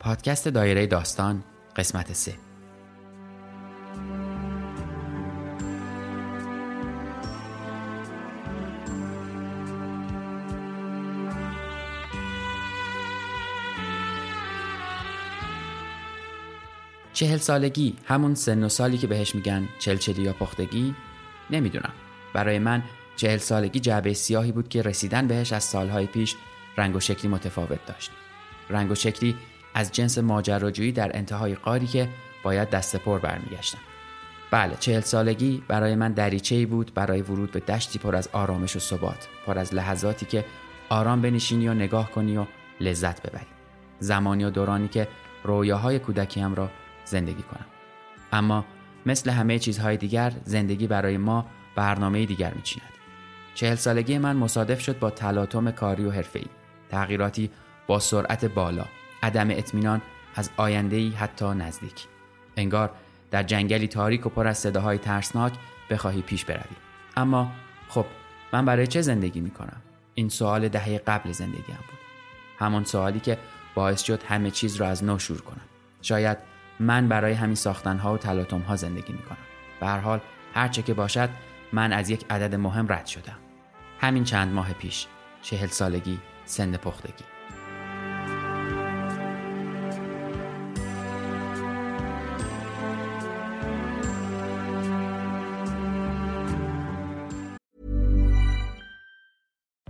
پادکست دایره داستان قسمت 3 چهل سالگی همون سن و سالی که بهش میگن چلچلی یا پختگی نمی‌دونم. برای من چهل سالگی جعبه سیاهی بود که رسیدن بهش از سالهای پیش رنگ و شکلی متفاوت داشت. رنگ و شکلی از جنس ماجراجویی در انتهای قاری که باید دست پر برمیگشتم. بله چهل سالگی برای من دریچه ای بود برای ورود به دشتی پر از آرامش و ثبات پر از لحظاتی که آرام بنشینی و نگاه کنی و لذت ببری. زمانی و دورانی که رویاهای کودکیم را زندگی کنم. اما مثل همه چیزهای دیگر زندگی برای ما برنامه دیگر میچیند. چهل سالگی من مصادف شد با تلاطم کاری و حرفه‌ای تغییراتی با سرعت بالا عدم اطمینان از آینده‌ای حتی نزدیک. انگار در جنگلی تاریک و پر از صداهای ترسناک بخواهی پیش بروی. اما خب من برای چه زندگی می‌کنم؟ این سوال دهه قبل زندگیم بود. همان سوالی که باعث شد همه چیز را از نو شروع کنم. شاید من برای همین ساختنها و تلاطمها زندگی می‌کنم. به هر حال هرچه که باشد من از یک عدد مهم رد شدم. همین چند ماه پیش چهل سالگی سن پختگی.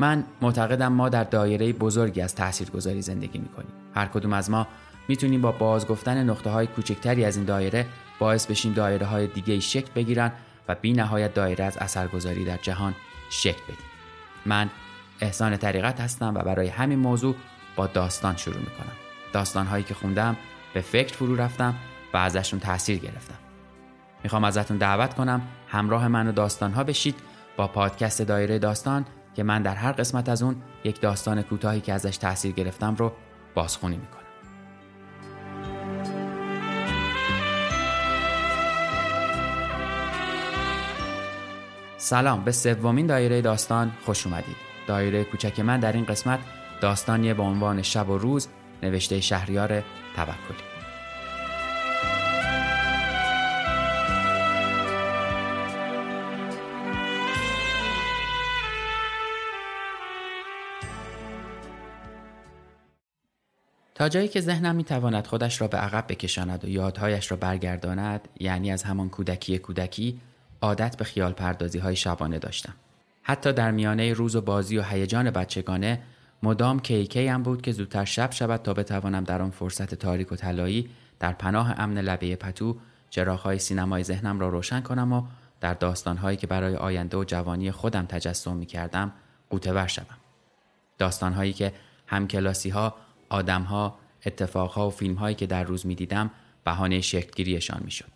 من معتقدم ما در دایره بزرگی از تاثیرگذاری زندگی می‌کنیم. هر کدوم از ما می‌تونیم با بازگفتن نقطه های کوچکتری از این دایره باعث بشیم دایره های دیگه شکل بگیرن و بی نهایت دایره از اثرگذاری در جهان شکل بدیم. من احسان طریقت هستم و برای همین موضوع با داستان شروع می‌کنم. داستان هایی که خوندم به فکر فرو رفتم و ازشون تاثیر گرفتم. می‌خوام ازتون دعوت کنم همراه من و داستان ها بشید با پادکست دایره داستان که من در هر قسمت از اون یک داستان کوتاهی که ازش تاثیر گرفتم رو بازخونی می‌کنم. سلام به سومین دایره داستان خوش اومدید. دایره کوچک من در این قسمت داستانیه با عنوان شب و روز نوشته شهریار توکلی. تا جایی که ذهنم می‌تواند خودش را به عقب بکشاند و یادهایش را برگرداند یعنی از همان کودکی کودکی عادت به خیال پردازی های شبانه داشتم. حتی در میانه روز و بازی و هیجان بچگانه مدام کیکی هم بود که زودتر شب شود تا بتوانم در آن فرصت تاریک و طلایی در پناه امن لبه پتو چراغهای سینمای ذهنم را روشن کنم و در داستانهایی که برای آینده و جوانی خودم تجسم می کردم قوتور شوم. داستانهایی که همکلاسی ها آدمها، اتفاقها و فیلمهایی که در روز می دیدم بهانه شکلگیریشان می شد.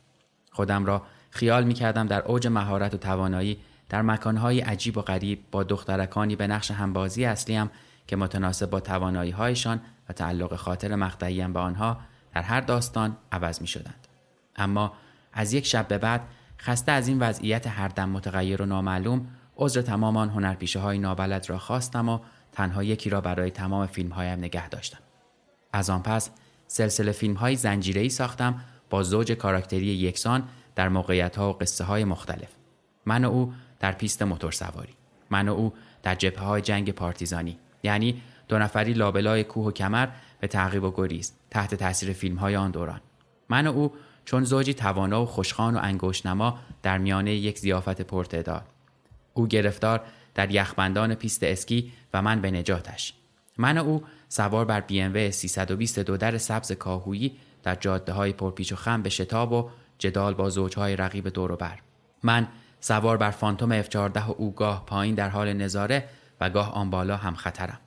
خودم را خیال می کردم در اوج مهارت و توانایی در مکانهای عجیب و غریب با دخترکانی به نقش همبازی اصلیم که متناسب با توانایی هایشان و تعلق خاطر مقطعیم به آنها در هر داستان عوض می شدند. اما از یک شب به بعد خسته از این وضعیت هر دم متغیر و نامعلوم عذر تمام آن هنرپیشه های نابلد را خواستم و تنها یکی را برای تمام فیلم هایم نگه داشتم. از آن پس سلسله فیلم های زنجیره ای ساختم با زوج کاراکتری یکسان در موقعیت ها و قصه های مختلف. من و او در پیست موتور سواری. من و او در جبهه های جنگ پارتیزانی. یعنی دو نفری لابلای کوه و کمر به تعقیب و گریز تحت تاثیر فیلم های آن دوران. من و او چون زوجی توانا و خوشخان و انگشتنما در میانه یک ضیافت پرتعداد. او گرفتار در یخبندان پیست اسکی و من به نجاتش. من و او سوار بر ام 322 در سبز کاهویی در جاده های پرپیچ و خم به شتاب و جدال با زوجهای رقیب دور و بر. من سوار بر فانتوم F14 و او گاه پایین در حال نظاره و گاه آن بالا هم خطرم.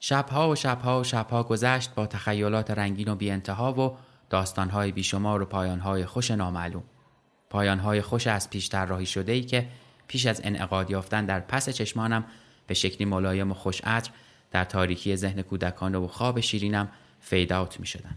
شبها و شبها و شبها گذشت با تخیلات رنگین و بی انتها و داستانهای بیشمار و پایانهای خوش نامعلوم. پایانهای خوش از پیش راهی شده ای که پیش از انعقاد یافتن در پس چشمانم به شکلی ملایم و خوش عطر در تاریکی ذهن کودکانه و خواب شیرینم فید آوت می شدن.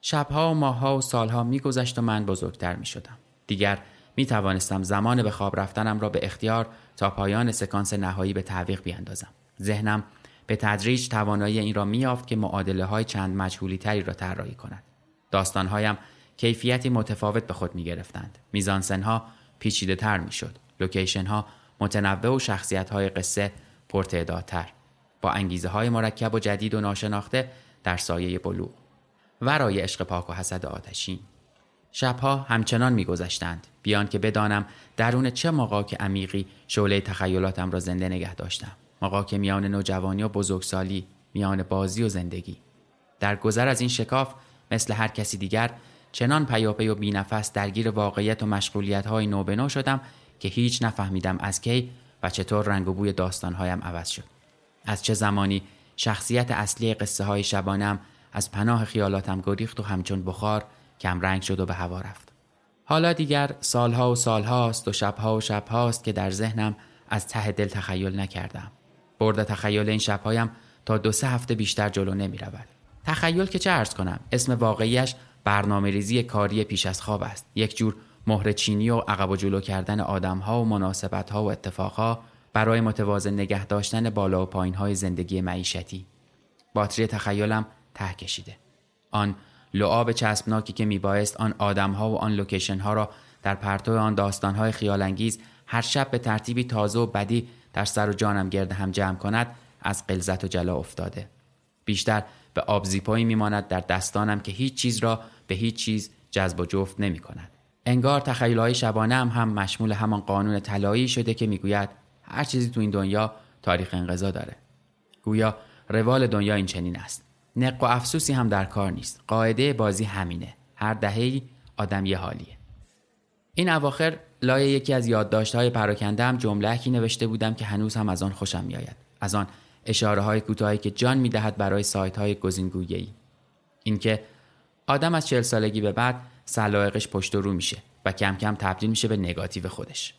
شبها و ماهها و سالها می گذشت و من بزرگتر می شدم. دیگر می توانستم زمان به خواب رفتنم را به اختیار تا پایان سکانس نهایی به تعویق بیاندازم. ذهنم به تدریج توانایی این را میافت که معادله های چند مجهولی تری را طراحی کند. داستانهایم کیفیتی متفاوت به خود می گرفتند. میزانسن ها پیچیده تر می شد. لوکیشن ها متنوع و شخصیت های قصه پرتعدادتر. با انگیزه های مرکب و جدید و ناشناخته در سایه بلوغ. ورای عشق پاک و حسد آتشین. شبها همچنان میگذشتند بیان که بدانم درون چه مقاک عمیقی شعله تخیلاتم را زنده نگه داشتم مقاک میان نوجوانی و بزرگسالی میان بازی و زندگی در گذر از این شکاف مثل هر کسی دیگر چنان پیاپی و بینفس درگیر واقعیت و مشغولیت های نوبنو شدم که هیچ نفهمیدم از کی و چطور رنگ و بوی داستانهایم عوض شد. از چه زمانی شخصیت اصلی قصه های شبانم از پناه خیالاتم گریخت و همچون بخار کم رنگ شد و به هوا رفت. حالا دیگر سالها و سالهاست و شبها و شبهاست که در ذهنم از ته دل تخیل نکردم. برد تخیل این شبهایم تا دو سه هفته بیشتر جلو نمی رود. تخیل که چه ارز کنم اسم واقعیش برنامه ریزی کاری پیش از خواب است. یک جور مهر چینی و عقب و جلو کردن آدمها و مناسبتها و اتفاقها برای متوازن نگه داشتن بالا و پایین های زندگی معیشتی. باتری تخیلم ته کشیده. آن لعاب چسبناکی که میبایست آن آدمها و آن لوکیشن ها را در پرتو آن داستان های خیالانگیز هر شب به ترتیبی تازه و بدی در سر و جانم گرد هم جمع کند از قلزت و جلا افتاده. بیشتر به آبزیپایی میماند در دستانم که هیچ چیز را به هیچ چیز جذب و جفت نمی کند. انگار تخیل های شبانه هم, هم مشمول همان قانون طلایی شده که می‌گوید هر چیزی تو این دنیا تاریخ انقضا داره. گویا روال دنیا این چنین است. نق و افسوسی هم در کار نیست. قاعده بازی همینه. هر دههی آدم یه حالیه. این اواخر لای یکی از یادداشت‌های پراکنده هم جمله‌ای نوشته بودم که هنوز هم از آن خوشم میآید. از آن اشاره های کوتاهی که جان می‌دهد برای سایت های گزینگویی اینکه آدم از چهل سالگی به بعد سلایقش پشت و رو میشه و کم کم تبدیل میشه به نگاتیو خودش.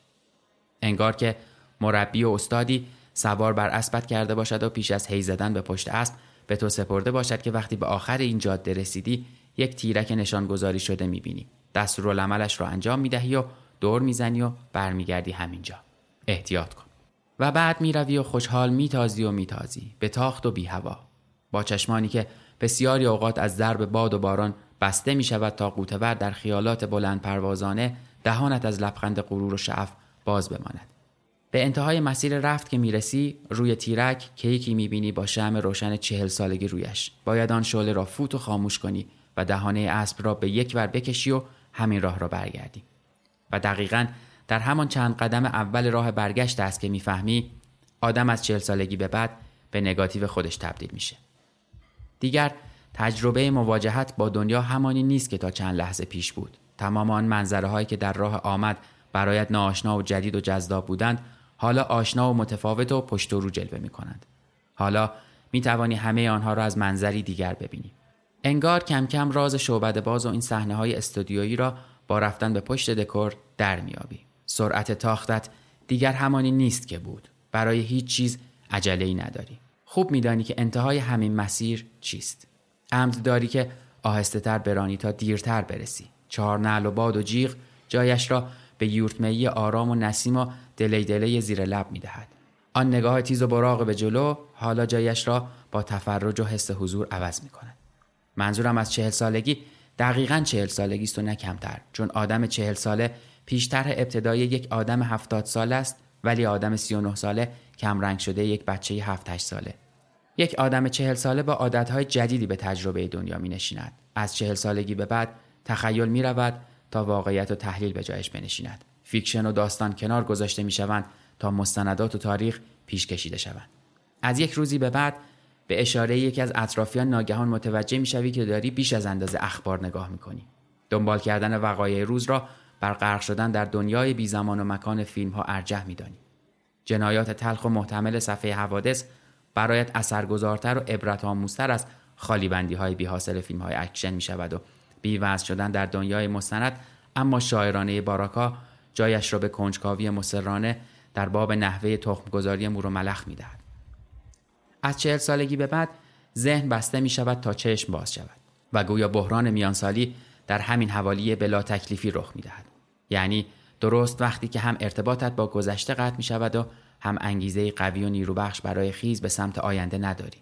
انگار که مربی و استادی سوار بر اسبت کرده باشد و پیش از هی زدن به پشت اسب به تو سپرده باشد که وقتی به آخر این جاده رسیدی یک تیرک نشان گذاری شده می‌بینی. دستورالعملش را انجام می‌دهی و دور می‌زنی و برمیگردی همینجا. احتیاط کن. و بعد می‌روی و خوشحال میتازی و میتازی. به تاخت و بی هوا با چشمانی که بسیاری اوقات از درب باد و باران بسته می شود تا قوتور در خیالات بلند پروازانه دهانت از لبخند غرور و شعف باز بماند. به انتهای مسیر رفت که می‌رسی روی تیرک کیکی می‌بینی با شم روشن چهل سالگی رویش. باید آن شعله را فوت و خاموش کنی و دهانه اسب را به یک ور بکشی و همین راه را برگردی. و دقیقا در همان چند قدم اول راه برگشت است که می‌فهمی آدم از چهل سالگی به بعد به نگاتیو خودش تبدیل میشه. دیگر تجربه مواجهت با دنیا همانی نیست که تا چند لحظه پیش بود. تمام آن منظره هایی که در راه آمد برایت ناآشنا و جدید و جذاب بودند حالا آشنا و متفاوت و پشت و رو جلوه می کنند. حالا می توانی همه آنها را از منظری دیگر ببینی. انگار کم کم راز شعبد باز و این صحنه های استودیویی را با رفتن به پشت دکور در میابی. سرعت تاختت دیگر همانی نیست که بود برای هیچ چیز عجله نداری خوب میدانی که انتهای همین مسیر چیست عمد داری که آهسته تر برانی تا دیرتر برسی. چهار نعل و باد و جیغ جایش را به یورتمهی آرام و نسیم و دلی دلی زیر لب می‌دهد. آن نگاه تیز و براغ به جلو حالا جایش را با تفرج و حس حضور عوض می کند. منظورم از چهل سالگی دقیقا چهل سالگی است و نه کمتر. چون آدم چهل ساله پیشتر ابتدای یک آدم هفتاد ساله است ولی آدم سی و نه ساله کمرنگ شده یک بچه هفت ساله. یک آدم چهل ساله با عادتهای جدیدی به تجربه دنیا می نشیند. از چهل سالگی به بعد تخیل می رود تا واقعیت و تحلیل به جایش بنشیند. fiction و داستان کنار گذاشته می شوند تا مستندات و تاریخ پیش کشیده شوند. از یک روزی به بعد به اشاره یکی از اطرافیان ناگهان متوجه می شوی که داری بیش از اندازه اخبار نگاه می کنی. دنبال کردن وقایع روز را بر غرق شدن در دنیای بی زمان و مکان فیلم ها ارجح می دانی. جنایات تلخ و محتمل صفحه حوادث برایت اثرگذارتر و عبرت آموزتر از خالی بندی های بی حاصل فیلم های اکشن می شود و بی شدن در دنیای مستند اما شاعرانه باراکا جایش را به کنجکاوی مصرانه در باب نحوه تخمگذاری مور و ملخ می دهد. از چهل سالگی به بعد ذهن بسته می شود تا چشم باز شود و گویا بحران میانسالی در همین حوالی بلا تکلیفی رخ می دهد. یعنی درست وقتی که هم ارتباطت با گذشته قطع می شود و هم انگیزه قوی و نیروبخش برای خیز به سمت آینده نداری.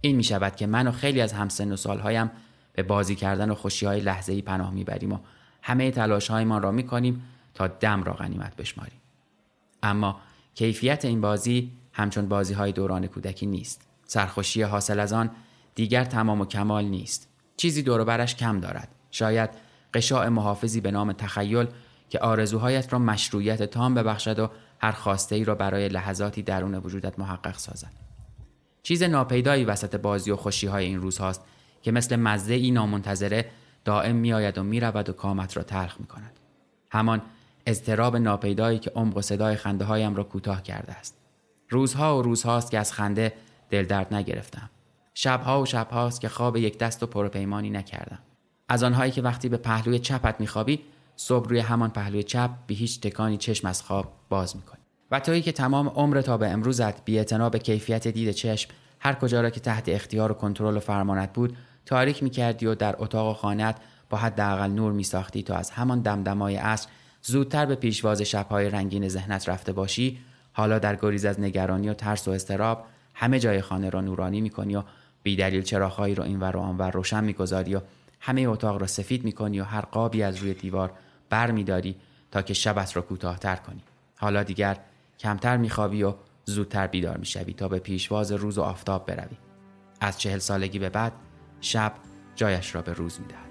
این می شود که من و خیلی از همسن و سالهایم به بازی کردن و خوشی های لحظه ای پناه می‌بریم و همه تلاش هایمان را می کنیم تا دم را غنیمت بشماریم. اما کیفیت این بازی همچون بازی های دوران کودکی نیست. سرخوشی حاصل از آن دیگر تمام و کمال نیست. چیزی دور برش کم دارد. شاید قشاع محافظی به نام تخیل که آرزوهایت را مشروعیت تام ببخشد و هر خواسته ای را برای لحظاتی درون وجودت محقق سازد. چیز ناپیدایی وسط بازی و خوشی های این روز هاست که مثل مزه ای نامنتظره دائم میآید و می‌رود و کامت را تلخ می کند. همان اضطراب ناپیدایی که عمق و صدای خنده هایم را کوتاه کرده است. روزها و روزهاست که از خنده دل درد نگرفتم. شبها و شبهاست که خواب یک دست و پروپیمانی نکردم. از آنهایی که وقتی به پهلوی چپت میخوابی صبح روی همان پهلوی چپ به هیچ تکانی چشم از خواب باز می‌کنی. و تویی که تمام عمر تا به امروزت بی به کیفیت دید چشم هر کجا را که تحت اختیار و کنترل و فرمانت بود تاریک می‌کردی و در اتاق و خانت با حداقل نور میساختی تا از همان دمدمای عصر زودتر به پیشواز شبهای رنگین ذهنت رفته باشی. حالا در گریز از نگرانی و ترس و استراب همه جای خانه را نورانی می‌کنی و بیدلیل چراغهایی رو اینور و آنور روشن می‌گذاری و همه اتاق را سفید می‌کنی و هر قابی از روی دیوار بر میداری تا که شبت را کوتاهتر کنی. حالا دیگر کمتر میخوابی و زودتر بیدار می‌شوی تا به پیشواز روز و آفتاب بروی. از چهل سالگی به بعد شب جایش را به روز می‌دهد.